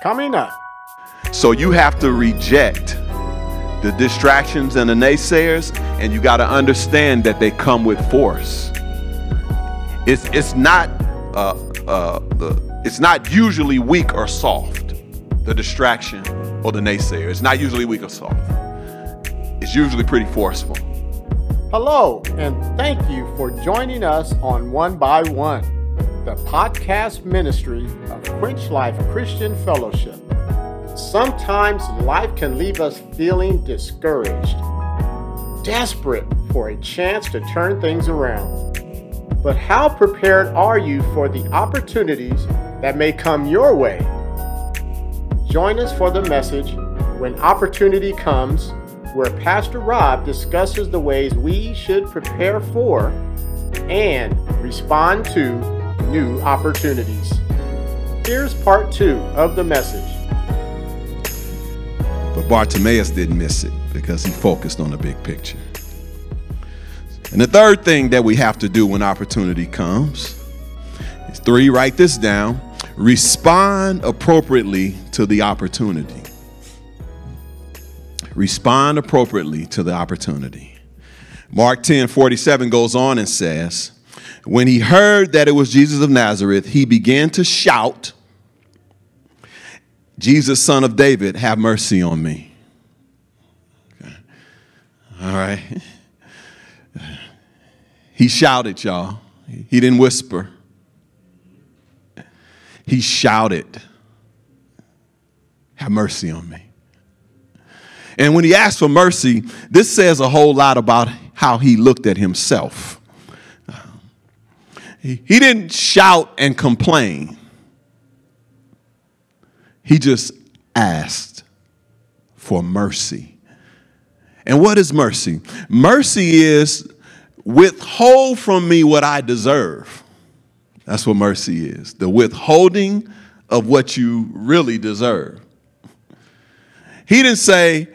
coming up. So you have to reject the distractions and the naysayers, and you got to understand that they come with force. It's it's not uh, uh, the it's not usually weak or soft. The distraction or the naysayer. It's not usually weak or soft. It's usually pretty forceful. Hello, and thank you for joining us on One by One, the podcast ministry of Quench Life Christian Fellowship. Sometimes life can leave us feeling discouraged, desperate for a chance to turn things around. But how prepared are you for the opportunities that may come your way? Join us for the message When Opportunity Comes, where Pastor Rob discusses the ways we should prepare for and respond to new opportunities. Here's part two of the message. But Bartimaeus didn't miss it because he focused on the big picture. And the third thing that we have to do when opportunity comes is three, write this down. Respond appropriately to the opportunity. Respond appropriately to the opportunity. Mark 10 47 goes on and says, When he heard that it was Jesus of Nazareth, he began to shout, Jesus, son of David, have mercy on me. Okay. All right. He shouted, y'all. He didn't whisper. He shouted, Have mercy on me. And when he asked for mercy, this says a whole lot about how he looked at himself. He, didn't shout and complain, he just asked for mercy. And what is mercy? Mercy is withhold from me what I deserve. That's what mercy is the withholding of what you really deserve. He didn't say,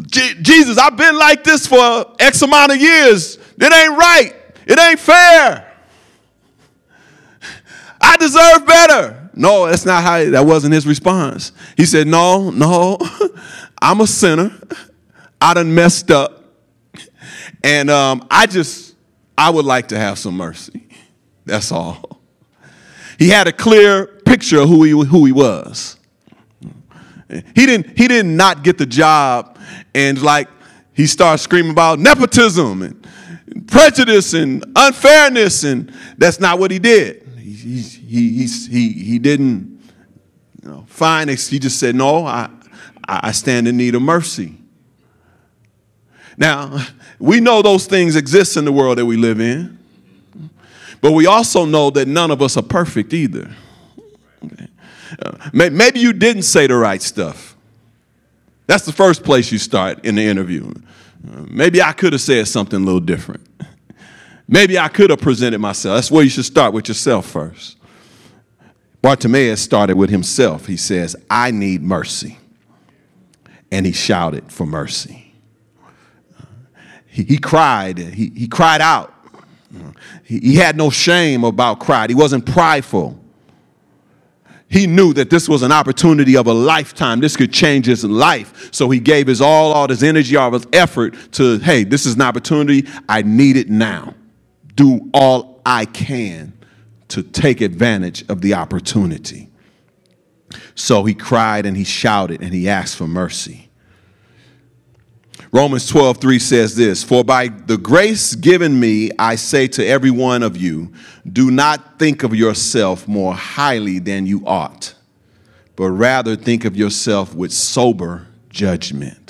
Jesus, I've been like this for X amount of years. It ain't right. It ain't fair. I deserve better. No, that's not how, that wasn't his response. He said, No, no, I'm a sinner. I done messed up. And um, I just, I would like to have some mercy. That's all. He had a clear picture of who he, who he was. He didn't, he did not get the job and like he starts screaming about nepotism and prejudice and unfairness, and that's not what he did. He, he, he, he, he didn't you know, find, he just said, No, I, I stand in need of mercy. Now, we know those things exist in the world that we live in, but we also know that none of us are perfect either. Okay. Uh, maybe you didn't say the right stuff. That's the first place you start in the interview. Uh, maybe I could have said something a little different. Maybe I could have presented myself. That's where you should start with yourself first. Bartimaeus started with himself. He says, I need mercy. And he shouted for mercy he, he cried. He, he cried out. He, he had no shame about pride. He wasn't prideful. He knew that this was an opportunity of a lifetime. This could change his life. So he gave his all, all his energy, all his effort to, hey, this is an opportunity. I need it now. Do all I can to take advantage of the opportunity. So he cried and he shouted and he asked for mercy. Romans 12, 3 says this For by the grace given me, I say to every one of you, do not think of yourself more highly than you ought, but rather think of yourself with sober judgment.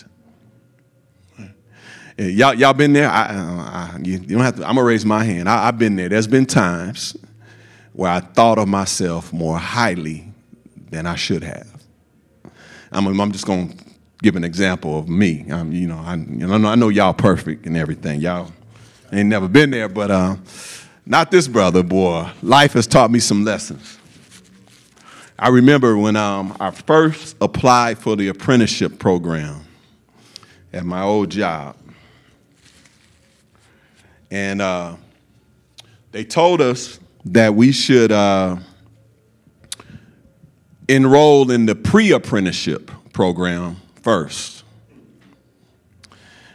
Y'all, y'all been there? I, I, you, don't have to, I'm gonna raise my hand. I, I've been there. There's been times where I thought of myself more highly than I should have. I'm, I'm just gonna give an example of me. Um, you know, I, you know, I know y'all perfect and everything. Y'all ain't never been there, but uh, not this brother, boy. Life has taught me some lessons. I remember when um, I first applied for the apprenticeship program at my old job. And uh, they told us that we should uh, enroll in the pre apprenticeship program first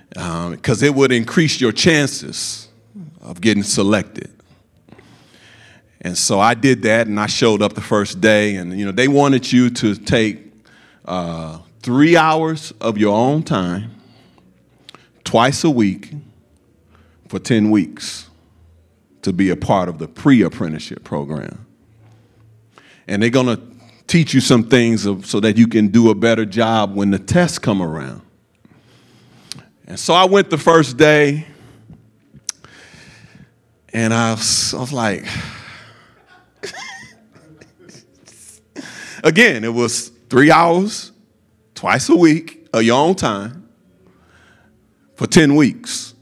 because um, it would increase your chances of getting selected. And so I did that, and I showed up the first day, and you know they wanted you to take uh, three hours of your own time, twice a week, for ten weeks, to be a part of the pre-apprenticeship program. And they're gonna teach you some things of, so that you can do a better job when the tests come around. And so I went the first day, and I was, I was like, again, it was three hours, twice a week, of your own time, for 10 weeks.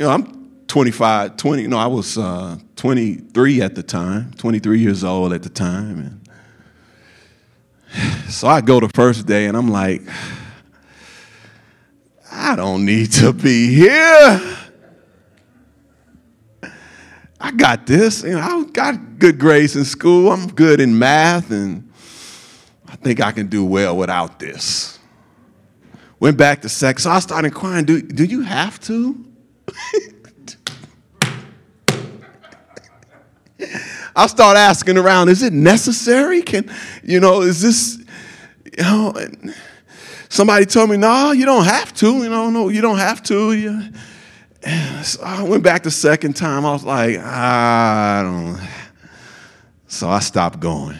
You know, I'm 25, 20, no, I was uh, 23 at the time, 23 years old at the time. And so I go the first day, and I'm like, I don't need to be here. I got this. You know, I got good grades in school. I'm good in math, and I think I can do well without this. Went back to sex. So I started crying. do, do you have to? I start asking around, is it necessary? Can, you know, is this, you know, somebody told me, no, you don't have to. You know, no, you don't have to. You, so I went back the second time. I was like, I don't. So I stopped going.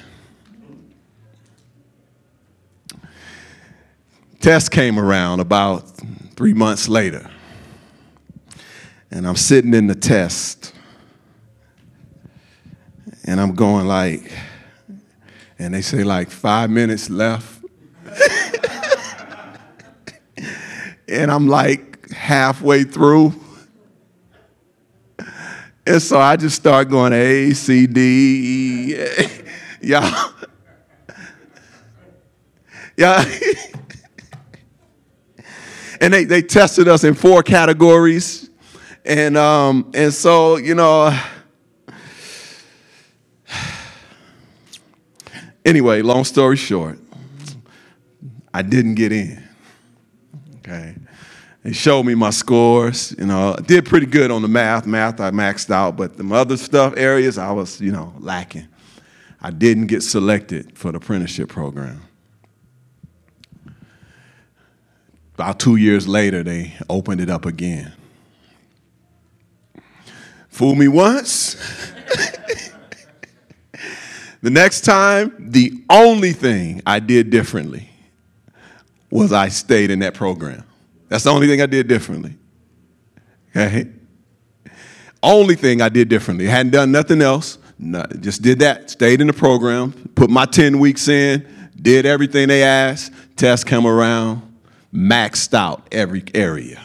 Test came around about three months later. And I'm sitting in the test. And I'm going like, and they say like five minutes left. and I'm like halfway through. And so I just start going A, C, D, E. Y'all. Yeah. and they, they tested us in four categories. And um, and so, you know, anyway, long story short, I didn't get in. Okay. They showed me my scores. You know, I did pretty good on the math. Math I maxed out, but the other stuff areas I was, you know, lacking. I didn't get selected for the apprenticeship program. About two years later, they opened it up again. Fool me once. the next time, the only thing I did differently was I stayed in that program. That's the only thing I did differently. Okay? Only thing I did differently. I hadn't done nothing else. Just did that. Stayed in the program, put my 10 weeks in, did everything they asked. Test come around, maxed out every area.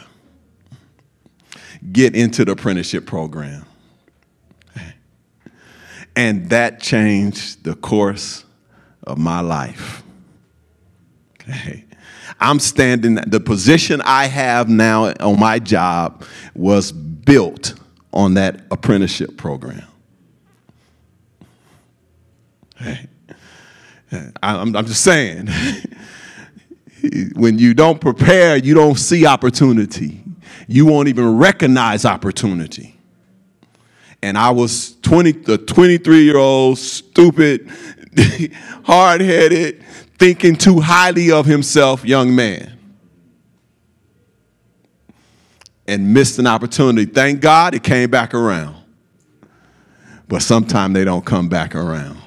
Get into the apprenticeship program. And that changed the course of my life. Okay. I'm standing, the position I have now on my job was built on that apprenticeship program. Hey, I'm, I'm just saying, when you don't prepare, you don't see opportunity. You won't even recognize opportunity. And I was 20, the 23 year old, stupid, hard headed, thinking too highly of himself young man and missed an opportunity. Thank God it came back around. But sometimes they don't come back around.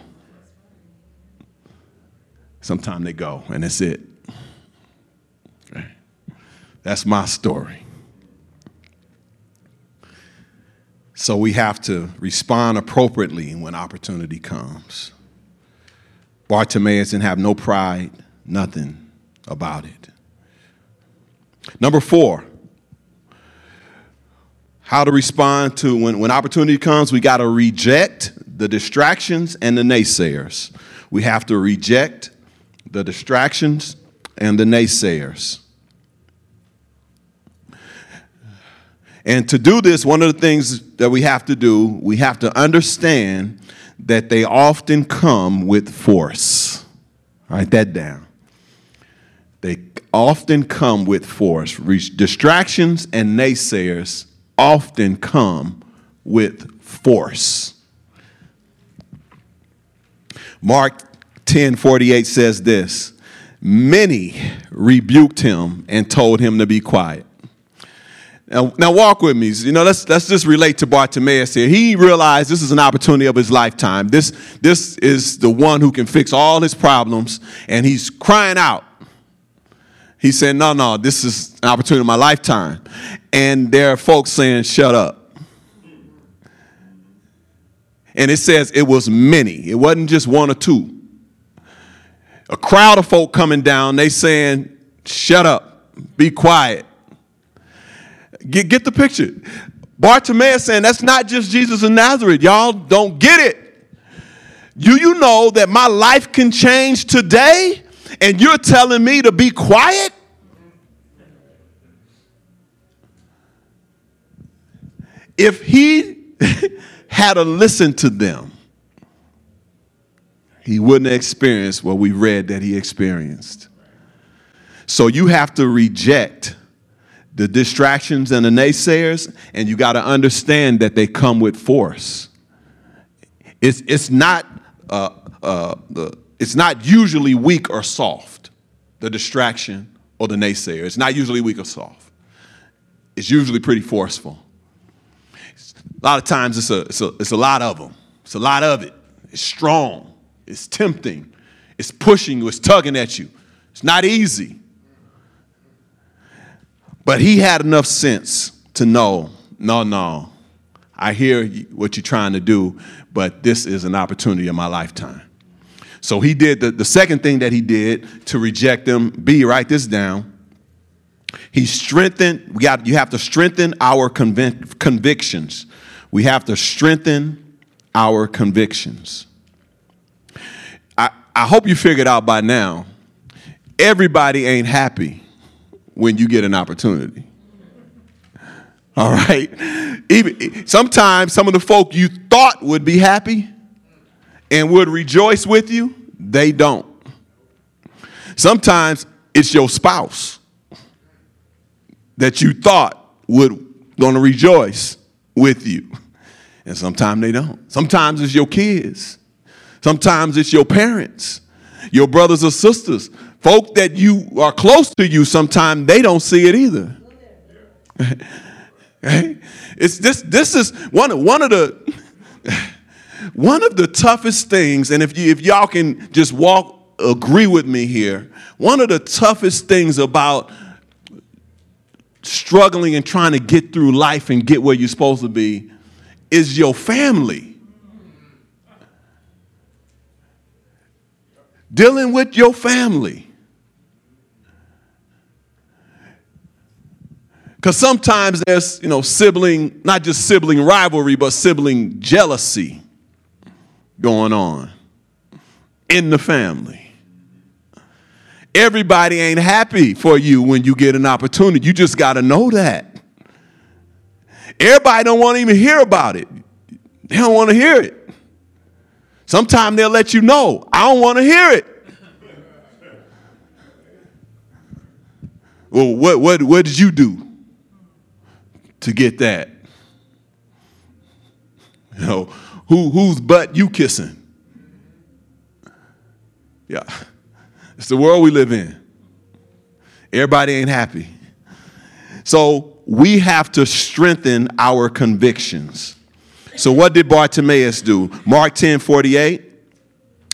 Sometimes they go, and that's it. That's my story. So we have to respond appropriately when opportunity comes. Bartimaeus didn't have no pride, nothing about it. Number four, how to respond to when, when opportunity comes, we got to reject the distractions and the naysayers. We have to reject the distractions and the naysayers. And to do this, one of the things that we have to do, we have to understand that they often come with force. Write that down. They often come with force. Distractions and naysayers often come with force. Mark 10 48 says this Many rebuked him and told him to be quiet. Now, now walk with me. You know, let's let's just relate to Bartimaeus here. He realized this is an opportunity of his lifetime. This this is the one who can fix all his problems, and he's crying out. He said, "No, no, this is an opportunity of my lifetime." And there are folks saying, "Shut up." And it says it was many. It wasn't just one or two. A crowd of folk coming down. They saying, "Shut up, be quiet." Get, get the picture. Bartimaeus saying, That's not just Jesus of Nazareth. Y'all don't get it. Do you know that my life can change today and you're telling me to be quiet? If he had to listen to them, he wouldn't have experienced what we read that he experienced. So you have to reject the distractions and the naysayers, and you got to understand that they come with force. It's, it's, not, uh, uh, the, it's not usually weak or soft, the distraction or the naysayer. It's not usually weak or soft. It's usually pretty forceful. A lot of times it's a, it's a, it's a lot of them. It's a lot of it. It's strong. It's tempting. It's pushing you. It's tugging at you. It's not easy. But he had enough sense to know no, no, I hear what you're trying to do, but this is an opportunity of my lifetime. So he did the, the second thing that he did to reject them. B, write this down. He strengthened, we got, you have to strengthen our convic- convictions. We have to strengthen our convictions. I, I hope you figured out by now, everybody ain't happy when you get an opportunity. All right? Even sometimes some of the folk you thought would be happy and would rejoice with you, they don't. Sometimes it's your spouse that you thought would going to rejoice with you. And sometimes they don't. Sometimes it's your kids. Sometimes it's your parents, your brothers or sisters Folk that you are close to you, sometimes they don't see it either. it's this this is one of one of the one of the toughest things, and if you if y'all can just walk agree with me here, one of the toughest things about struggling and trying to get through life and get where you're supposed to be is your family. Dealing with your family. Because sometimes there's, you know, sibling, not just sibling rivalry, but sibling jealousy going on in the family. Everybody ain't happy for you when you get an opportunity. You just got to know that. Everybody don't want to even hear about it. They don't want to hear it. Sometimes they'll let you know, I don't want to hear it. Well, what, what, what did you do? to get that. You know, who, whose butt you kissing? Yeah. It's the world we live in. Everybody ain't happy. So we have to strengthen our convictions. So what did Bartimaeus do? Mark 10 48.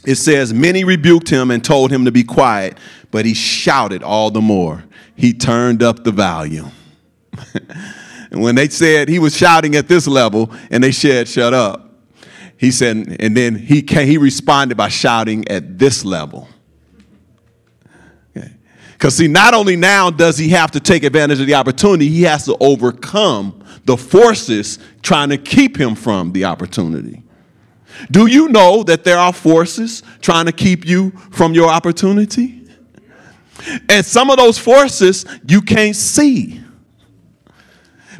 It says, Many rebuked him and told him to be quiet, but he shouted all the more. He turned up the volume. And when they said he was shouting at this level and they said, shut up, he said, and then he, came, he responded by shouting at this level. Because, see, not only now does he have to take advantage of the opportunity, he has to overcome the forces trying to keep him from the opportunity. Do you know that there are forces trying to keep you from your opportunity? And some of those forces you can't see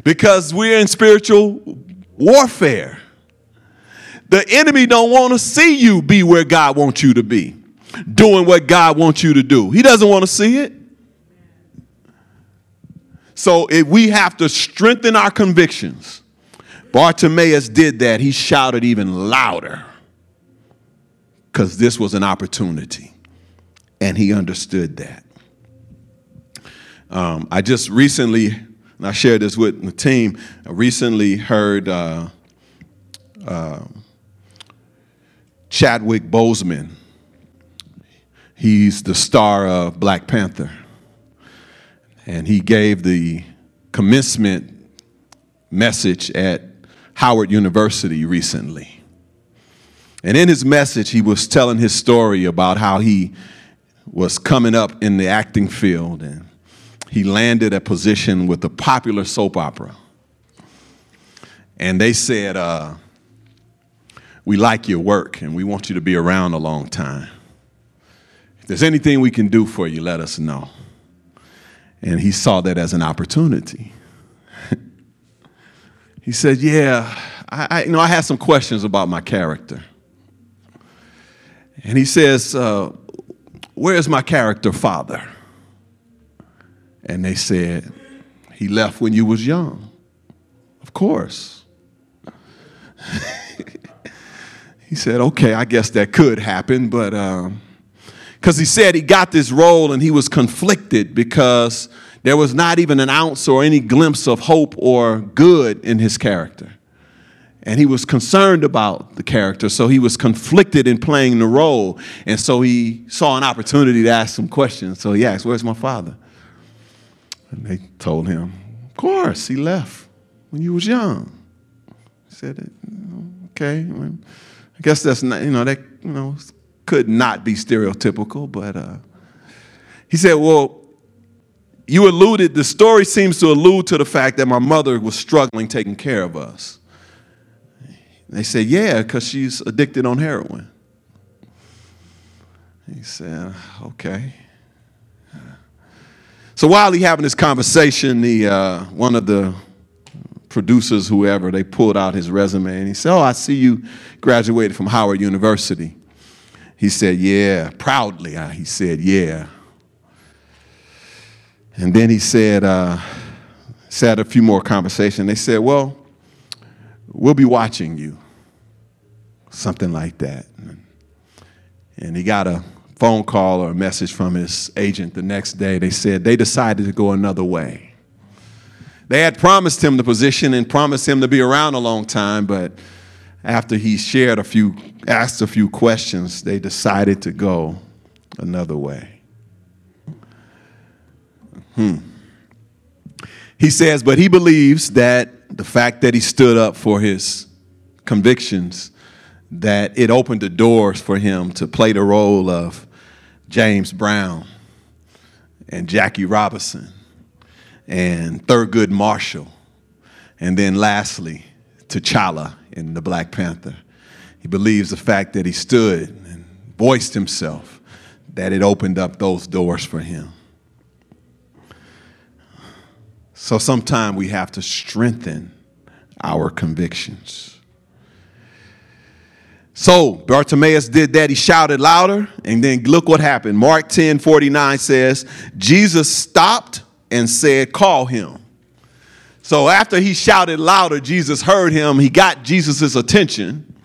because we're in spiritual warfare. The enemy don't want to see you be where God wants you to be, doing what God wants you to do. He doesn't want to see it. So if we have to strengthen our convictions, Bartimaeus did that. He shouted even louder because this was an opportunity, and he understood that. Um, I just recently, and I shared this with the team, I recently heard uh, uh, Chadwick Boseman. He's the star of Black Panther. And he gave the commencement message at Howard University recently. And in his message, he was telling his story about how he was coming up in the acting field and he landed a position with a popular soap opera. And they said, uh, We like your work and we want you to be around a long time. There's anything we can do for you, let us know. And he saw that as an opportunity. he said, Yeah, I, I, you know, I had some questions about my character. And he says, uh, Where's my character father? And they said, He left when you was young. Of course. he said, Okay, I guess that could happen, but because he said he got this role and he was conflicted because there was not even an ounce or any glimpse of hope or good in his character. And he was concerned about the character, so he was conflicted in playing the role. And so he saw an opportunity to ask some questions. So he asked, Where's my father? And they told him, Of course, he left when you was young. He said, Okay, I guess that's not, you know, that, you know, could not be stereotypical, but uh, he said, Well, you alluded, the story seems to allude to the fact that my mother was struggling taking care of us. They said, Yeah, because she's addicted on heroin. He said, Okay. So while he having this conversation, the uh, one of the producers, whoever, they pulled out his resume and he said, "Oh, I see you graduated from Howard University." He said, "Yeah," proudly. He said, "Yeah." And then he said, uh, "Said a few more conversations." They said, "Well, we'll be watching you." Something like that. And he got a phone call or a message from his agent the next day. They said they decided to go another way. They had promised him the position and promised him to be around a long time, but after he shared a few, asked a few questions, they decided to go another way. Hmm. He says, but he believes that the fact that he stood up for his convictions that it opened the doors for him to play the role of James Brown and Jackie Robinson and Thurgood Marshall, and then lastly, T'Challa in the Black Panther. He believes the fact that he stood and voiced himself, that it opened up those doors for him. So sometimes we have to strengthen our convictions. So Bartimaeus did that. He shouted louder, and then look what happened. Mark 10 49 says, Jesus stopped and said, Call him. So after he shouted louder, Jesus heard him. He got Jesus' attention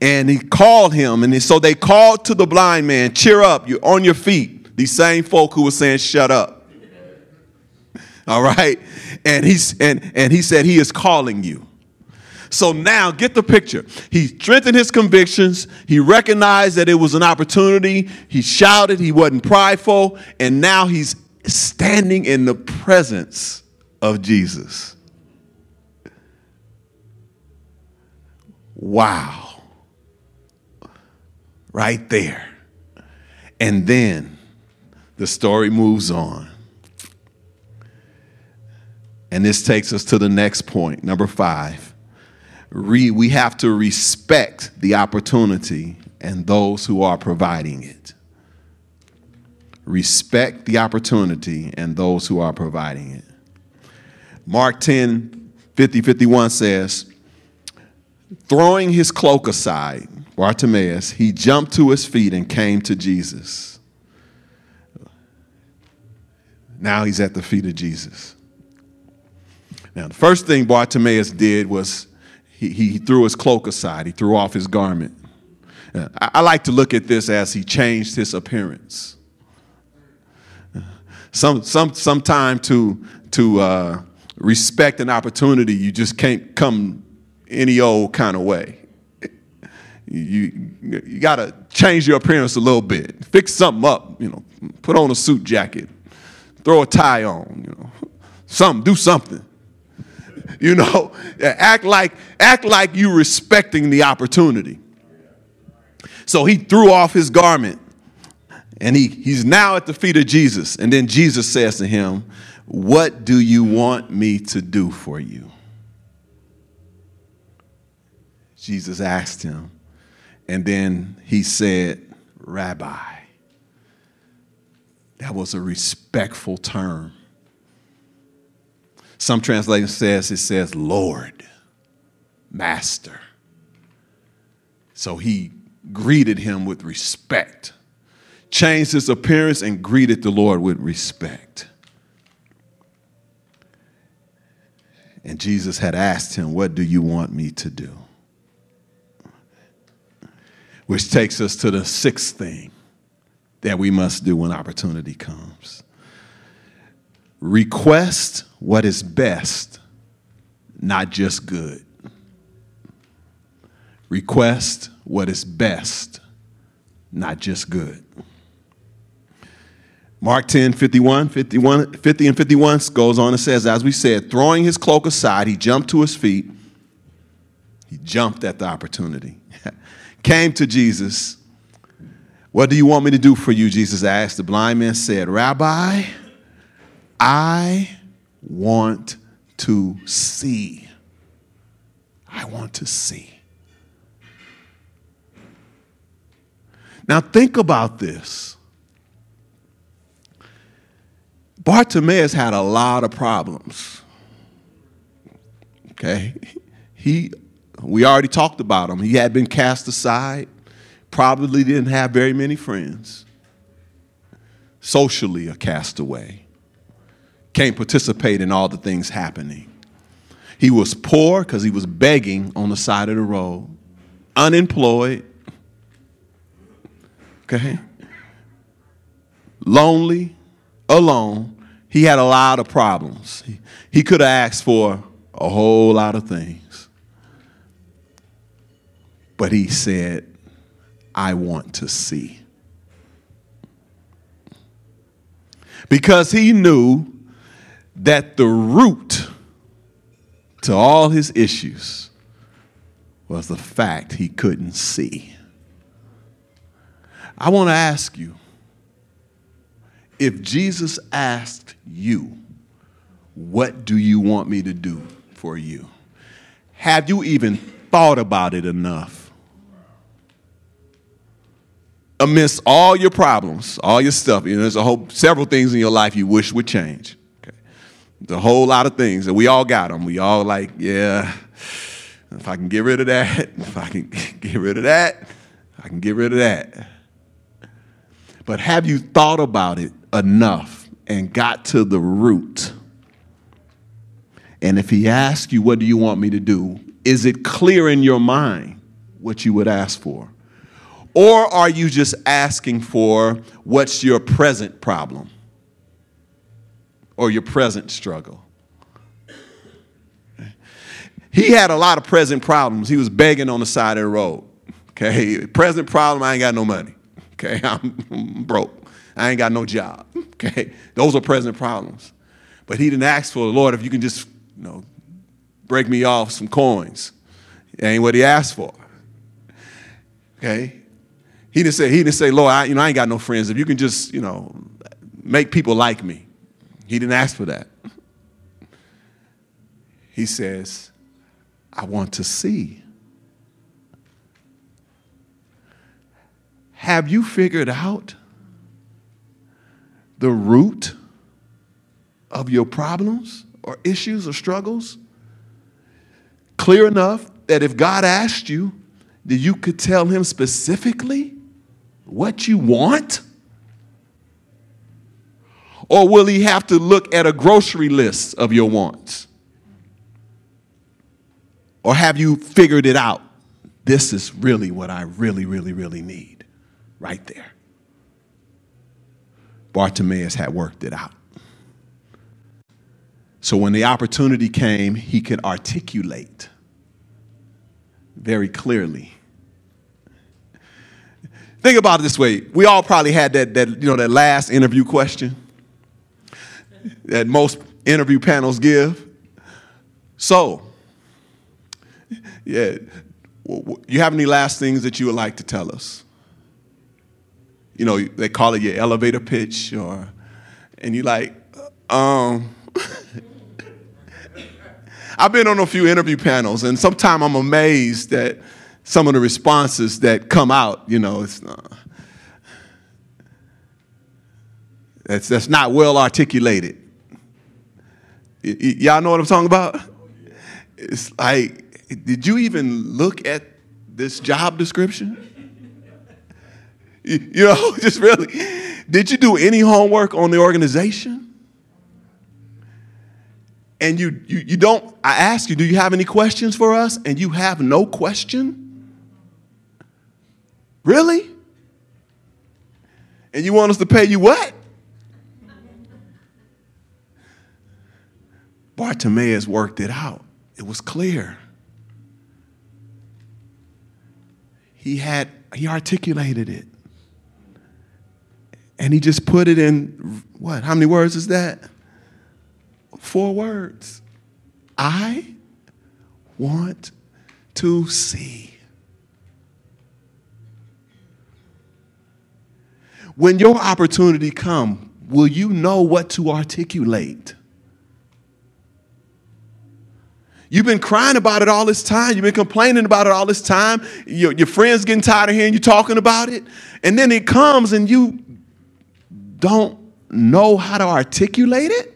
and he called him. And so they called to the blind man, Cheer up, you're on your feet. These same folk who were saying, Shut up. All right? And, he's, and, and he said, He is calling you. So now get the picture. He strengthened his convictions. He recognized that it was an opportunity. He shouted. He wasn't prideful. And now he's standing in the presence of Jesus. Wow. Right there. And then the story moves on. And this takes us to the next point, number five re, we have to respect the opportunity and those who are providing it. Respect the opportunity and those who are providing it. Mark 10 50 51 says, Throwing his cloak aside, Bartimaeus, he jumped to his feet and came to Jesus. Now he's at the feet of Jesus. Now, the first thing Bartimaeus did was he, he threw his cloak aside, he threw off his garment. I, I like to look at this as he changed his appearance. Some, some, sometime to, to uh, respect an opportunity, you just can't come any old kind of way. You, you got to change your appearance a little bit, fix something up, you know, put on a suit jacket, throw a tie on, you know, something, do something. You know, act like act like you respecting the opportunity. So he threw off his garment and he, he's now at the feet of Jesus. And then Jesus says to him, What do you want me to do for you? Jesus asked him. And then he said, Rabbi. That was a respectful term. Some translation says it says Lord, Master. So he greeted him with respect, changed his appearance, and greeted the Lord with respect. And Jesus had asked him, What do you want me to do? Which takes us to the sixth thing that we must do when opportunity comes request what is best, not just good. Request what is best, not just good. Mark 10, 51, 51, 50 and 51 goes on and says, as we said, throwing his cloak aside, he jumped to his feet. He jumped at the opportunity. Came to Jesus. What do you want me to do for you? Jesus asked. The blind man said, Rabbi, I want to see. I want to see. Now, think about this. Bartimaeus had a lot of problems. Okay? He, we already talked about him. He had been cast aside, probably didn't have very many friends, socially a castaway can't participate in all the things happening. He was poor because he was begging on the side of the road, unemployed, okay, lonely, alone. He had a lot of problems. He, could have asked for a whole lot of things. But he said, I want to see. Because he knew that the root to all his issues was the fact he couldn't see. I want to ask you if Jesus asked you, What do you want me to do for you? Have you even thought about it enough? Amidst all your problems, all your stuff, you know, there's a whole several things in your life you wish would change a whole lot of things, and we all got them. We all like, yeah, if I can get rid of that, if I can get rid of that, I can get rid of that. But have you thought about it enough and got to the root? And if he asks you, what do you want me to do? Is it clear in your mind what you would ask for? Or are you just asking for what's your present problem? or your present struggle. He had a lot of present problems. He was begging on the side of the road. Okay, present problem, I ain't got no money. Okay, I'm broke. I ain't got no job. Okay, those are present problems. But he didn't ask for Lord if you can just, you know, break me off some coins. Ain't what he asked for. Okay, he didn't say he didn't say, Lord, I, you know, I ain't got no friends. If you can just, you know, make people like me. He didn't ask for that. He says, I want to see. Have you figured out the root of your problems or issues or struggles? Clear enough that if God asked you, that you could tell him specifically what you want? Or will he have to look at a grocery list of your wants? Or have you figured it out? This is really what I really, really, really need right there. Bartimaeus had worked it out. So when the opportunity came, he could articulate very clearly. Think about it this way. We all probably had that, that, you know, that last interview question that most interview panels give. So, yeah, you have any last things that you would like to tell us? You know, they call it your elevator pitch, or, and you're like, um, I've been on a few interview panels, and sometimes I'm amazed at some of the responses that come out. You know, it's uh, that's that's not well articulated. Y- y- y'all know what I'm talking about? It's like, did you even look at this job description? You know, just really, did you do any homework on the organization? and you, you, you don't, I ask you, do you have any questions for us? And you have no question? Really? And you want us to pay you what? Bartimaeus worked it out. It was clear. He had, he articulated it. And he just put it in, what, how many words is that? Four words. I want to see. When your opportunity come, will you know what to articulate? You've been crying about it all this time. You've been complaining about it all this time. Your, your friends getting tired of hearing you talking about it. And then it comes and you don't know how to articulate it.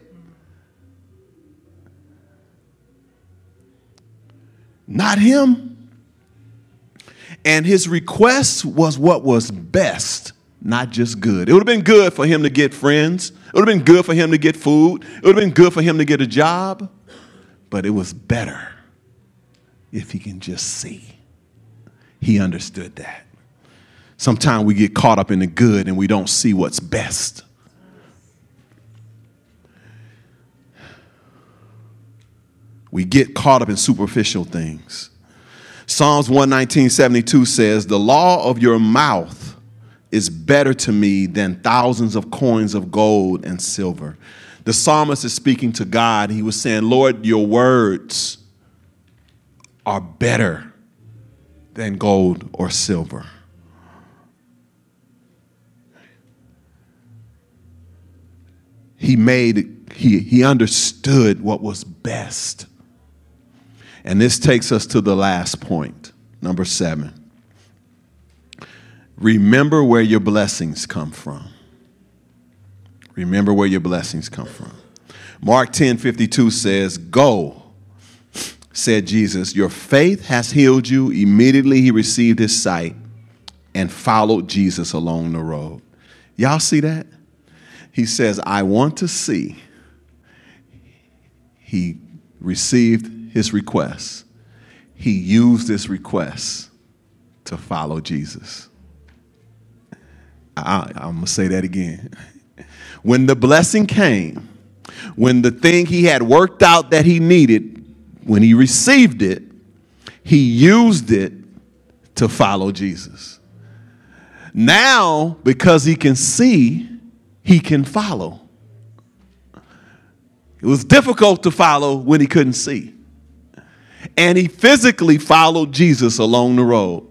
not him. And his request was what was best, not just good. It would have been good for him to get friends, it would have been good for him to get food, it would have been good for him to get a job, but it was better if he can just see. He understood that. Sometimes we get caught up in the good and we don't see what's best. We get caught up in superficial things. Psalms 119, 72 says, The law of your mouth is better to me than thousands of coins of gold and silver. The psalmist is speaking to God. He was saying, Lord, your words are better than gold or silver. He made, he, he understood what was best. And this takes us to the last point, number seven. Remember where your blessings come from. Remember where your blessings come from. Mark 10 52 says, Go, said Jesus, your faith has healed you. Immediately he received his sight and followed Jesus along the road. Y'all see that? He says, I want to see. He received his request, he used this request to follow Jesus. I, I'm going to say that again. When the blessing came, when the thing he had worked out that he needed, when he received it, he used it to follow Jesus. Now, because he can see, he can follow. It was difficult to follow when he couldn't see and he physically followed Jesus along the road.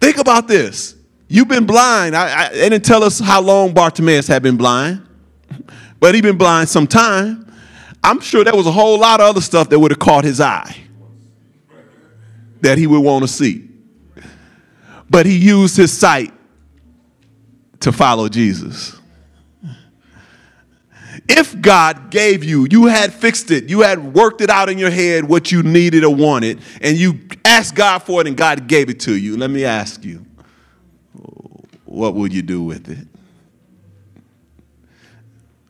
Think about this. You've been blind. I, I, they didn't tell us how long Bartimaeus had been blind, but he'd been blind some time. I'm sure there was a whole lot of other stuff that would have caught his eye that he would want to see. But he used his sight to follow Jesus. If God gave you, you had fixed it, you had worked it out in your head what you needed or wanted, and you asked God for it and God gave it to you, let me ask you, what would you do with it?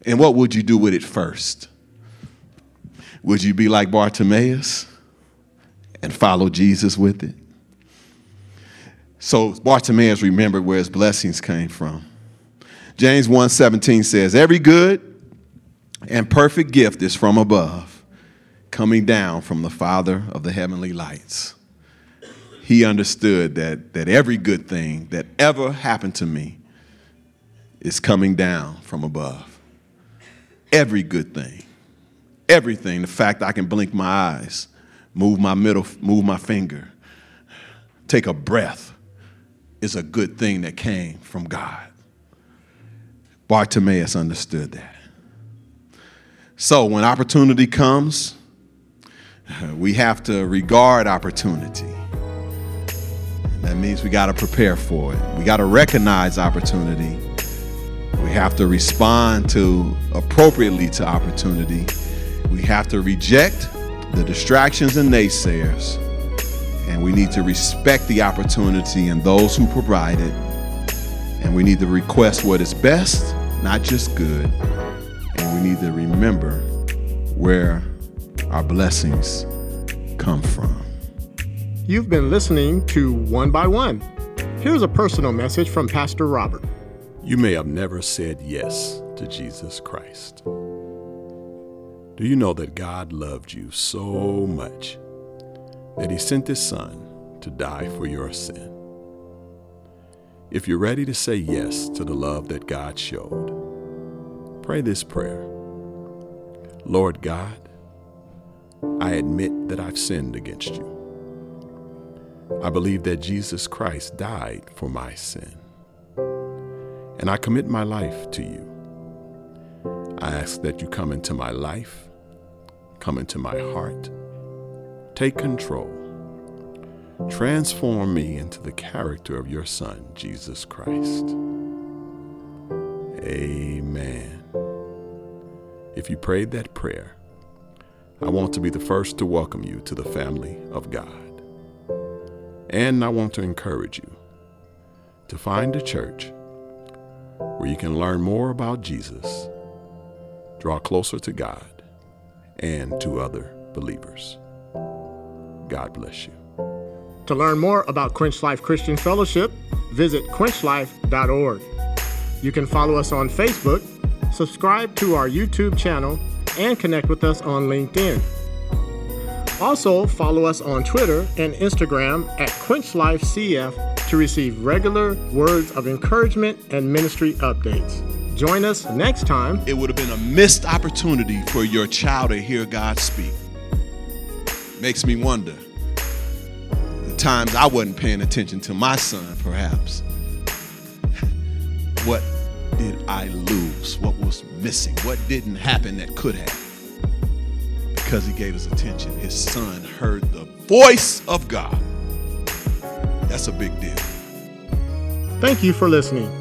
And what would you do with it first? Would you be like Bartimaeus and follow Jesus with it? So Bartimaeus remembered where his blessings came from. James 1:17 says, "Every good and perfect gift is from above, coming down from the Father of the heavenly lights." He understood that, that every good thing that ever happened to me is coming down from above. Every good thing. Everything. The fact I can blink my eyes, move my middle, move my finger, take a breath is a good thing that came from God. Bartimaeus understood that. So when opportunity comes, we have to regard opportunity. That means we got to prepare for it. We got to recognize opportunity. We have to respond to appropriately to opportunity. We have to reject the distractions and naysayers. And we need to respect the opportunity and those who provide it. And we need to request what is best, not just good. We need to remember where our blessings come from. You've been listening to One by One. Here's a personal message from Pastor Robert. You may have never said yes to Jesus Christ. Do you know that God loved you so much that He sent His Son to die for your sin? If you're ready to say yes to the love that God showed, pray this prayer Lord God, I admit that I've sinned against you. I believe that Jesus Christ died for my sin. And I commit my life to you. I ask that you come into my life, come into my heart, take control, transform me into the character of your Son, Jesus Christ. Amen. If you prayed that prayer, I want to be the first to welcome you to the family of God. And I want to encourage you to find a church where you can learn more about Jesus, draw closer to God, and to other believers. God bless you. To learn more about Quench Life Christian Fellowship, visit quenchlife.org. You can follow us on Facebook, subscribe to our YouTube channel, and connect with us on LinkedIn. Also, follow us on Twitter and Instagram at QuenchLifeCF to receive regular words of encouragement and ministry updates. Join us next time. It would have been a missed opportunity for your child to hear God speak. Makes me wonder the times I wasn't paying attention to my son, perhaps. what did I lose? What was missing? What didn't happen that could have? because he gave his attention. His son heard the voice of God. That's a big deal. Thank you for listening.